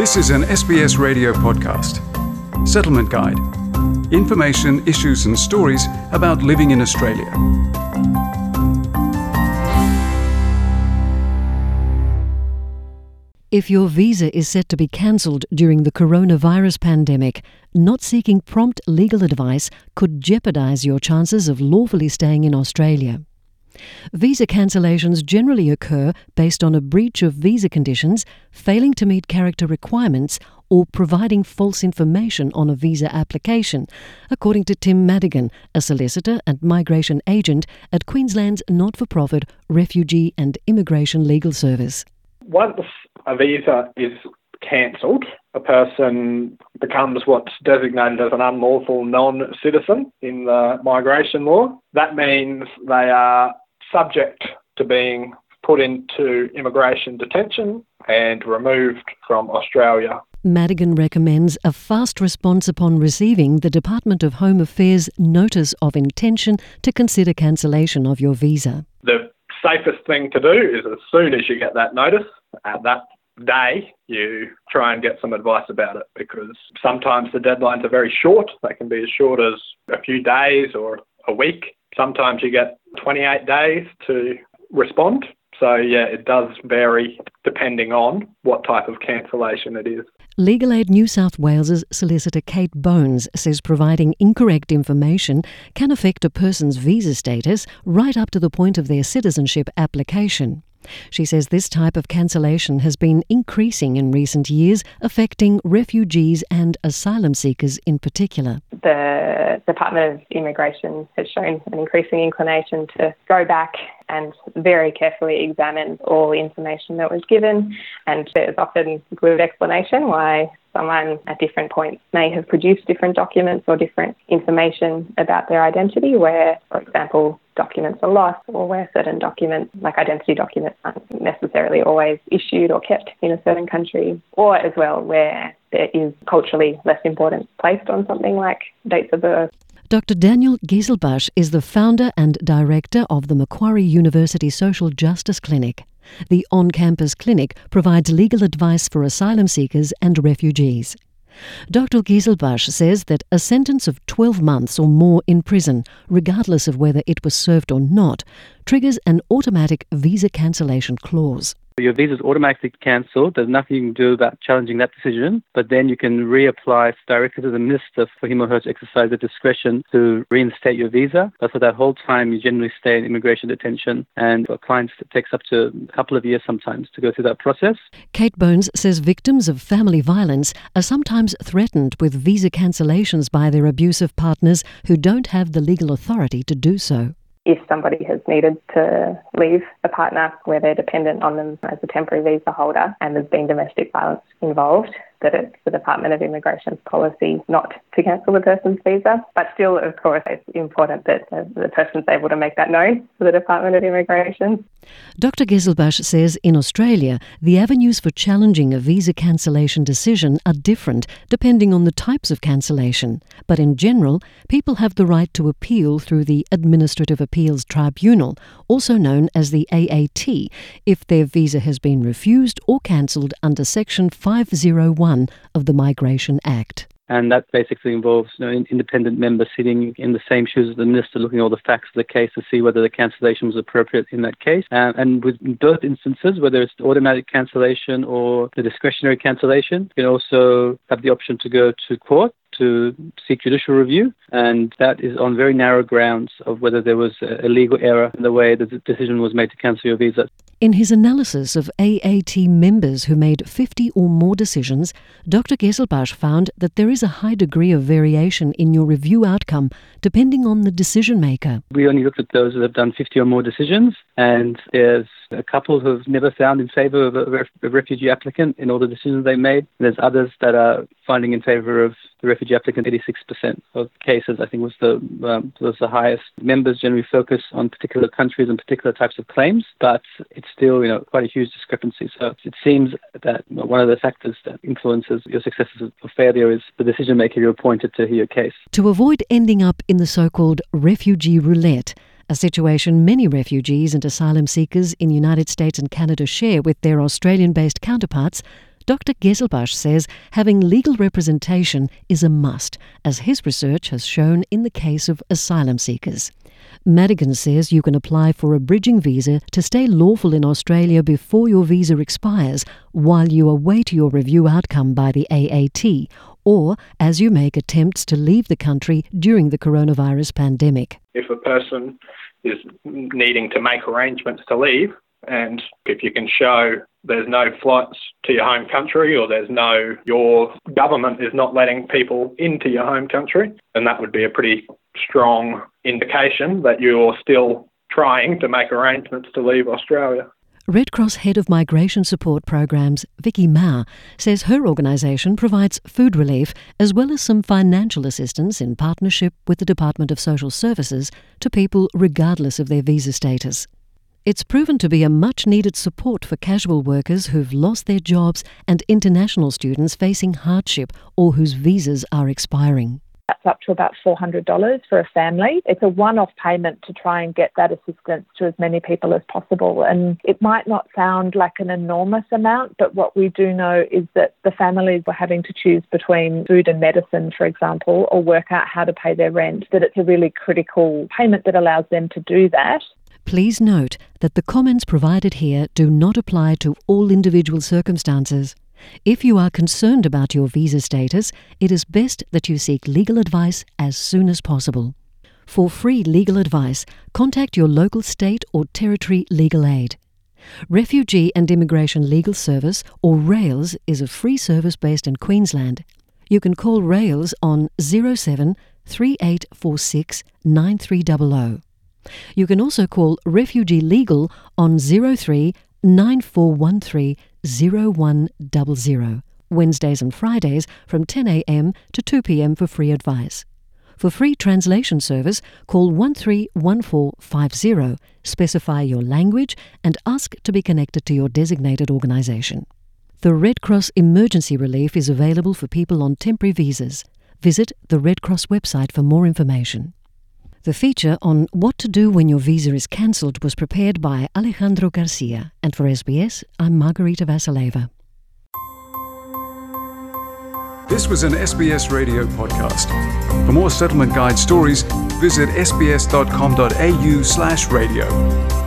This is an SBS radio podcast. Settlement Guide. Information, issues, and stories about living in Australia. If your visa is set to be cancelled during the coronavirus pandemic, not seeking prompt legal advice could jeopardise your chances of lawfully staying in Australia. Visa cancellations generally occur based on a breach of visa conditions, failing to meet character requirements, or providing false information on a visa application, according to Tim Madigan, a solicitor and migration agent at Queensland's not for profit Refugee and Immigration Legal Service. Once a visa is cancelled, a person becomes what's designated as an unlawful non citizen in the migration law. That means they are subject to being put into immigration detention and removed from Australia. Madigan recommends a fast response upon receiving the Department of Home Affairs notice of intention to consider cancellation of your visa. The safest thing to do is as soon as you get that notice, at that day, you try and get some advice about it because sometimes the deadlines are very short. They can be as short as a few days or a week. Sometimes you get 28 days to respond. So, yeah, it does vary depending on what type of cancellation it is. Legal Aid New South Wales's solicitor Kate Bones says providing incorrect information can affect a person's visa status right up to the point of their citizenship application. She says this type of cancellation has been increasing in recent years, affecting refugees and asylum seekers in particular. The Department of Immigration has shown an increasing inclination to go back and very carefully examine all the information that was given. And there's often good explanation why someone at different points may have produced different documents or different information about their identity, where, for example, documents are lost or where certain documents, like identity documents, aren't necessarily always issued or kept in a certain country, or as well where there is culturally less importance placed on something like dates of birth. Dr. Daniel Ghezelbash is the founder and director of the Macquarie University Social Justice Clinic. The on campus clinic provides legal advice for asylum seekers and refugees. Dr. Ghezelbash says that a sentence of 12 months or more in prison, regardless of whether it was served or not, triggers an automatic visa cancellation clause. Your visa is automatically cancelled. There's nothing you can do about challenging that decision, but then you can reapply directly to the minister for him or her to exercise the discretion to reinstate your visa. But for that whole time, you generally stay in immigration detention, and for clients, it takes up to a couple of years sometimes to go through that process. Kate Bones says victims of family violence are sometimes threatened with visa cancellations by their abusive partners who don't have the legal authority to do so if somebody has needed to leave a partner where they're dependent on them as a temporary visa holder and there's been domestic violence involved, that it's the Department of Immigration's policy not to cancel the person's visa. But still, of course, it's important that the person's able to make that known to the Department of Immigration. Dr. Ghezelbash says in Australia, the avenues for challenging a visa cancellation decision are different depending on the types of cancellation. But in general, people have the right to appeal through the Administrative Appeals Tribunal, also known as the AAT, if their visa has been refused or cancelled under Section 501 1 of the Migration Act. And that basically involves you know, an independent member sitting in the same shoes as the minister, looking at all the facts of the case to see whether the cancellation was appropriate in that case. Um, and with both instances, whether it's automatic cancellation or the discretionary cancellation, you can also have the option to go to court to seek judicial review, and that is on very narrow grounds of whether there was a legal error in the way the decision was made to cancel your visa. In his analysis of AAT members who made 50 or more decisions, Dr. Ghezelbash found that there is a high degree of variation in your review outcome depending on the decision maker. We only looked at those that have done 50 or more decisions, and there's a couple who have never found in favour of a, a refugee applicant in all the decisions they made. There's others that are finding in favour of the refugee applicant. 86% of cases, I think, was the um, was the highest. Members generally focus on particular countries and particular types of claims, but it's still, you know, quite a huge discrepancy. So it seems that one of the factors that influences your successes or failure is the decision maker you're appointed to hear your case. To avoid ending up in the so-called refugee roulette a situation many refugees and asylum seekers in United States and Canada share with their Australian based counterparts, Dr. Ghezelbash says having legal representation is a must, as his research has shown in the case of asylum seekers. Madigan says you can apply for a bridging visa to stay lawful in Australia before your visa expires while you await your review outcome by the AAT or as you make attempts to leave the country during the coronavirus pandemic. If a person is needing to make arrangements to leave, and if you can show there's no flights to your home country or there's no, your government is not letting people into your home country, then that would be a pretty strong indication that you're still trying to make arrangements to leave Australia. Red Cross Head of Migration Support Programs, Vicky Mau, says her organisation provides food relief as well as some financial assistance in partnership with the Department of Social Services to people regardless of their visa status. It's proven to be a much needed support for casual workers who've lost their jobs and international students facing hardship or whose visas are expiring. That's up to about $400 for a family. It's a one off payment to try and get that assistance to as many people as possible. And it might not sound like an enormous amount, but what we do know is that the families were having to choose between food and medicine, for example, or work out how to pay their rent, that it's a really critical payment that allows them to do that. Please note that the comments provided here do not apply to all individual circumstances. If you are concerned about your visa status, it is best that you seek legal advice as soon as possible. For free legal advice, contact your local state or territory legal aid. Refugee and Immigration Legal Service, or RAILS, is a free service based in Queensland. You can call RAILS on 07 3846 9300. You can also call Refugee Legal on 03 9413 0100, Wednesdays and Fridays from 10am to 2pm for free advice. For free translation service, call 131450, specify your language, and ask to be connected to your designated organisation. The Red Cross Emergency Relief is available for people on temporary visas. Visit the Red Cross website for more information. The feature on what to do when your visa is cancelled was prepared by Alejandro Garcia, and for SBS, I'm Margarita Vasileva. This was an SBS radio podcast. For more settlement guide stories, visit sbs.com.au/radio.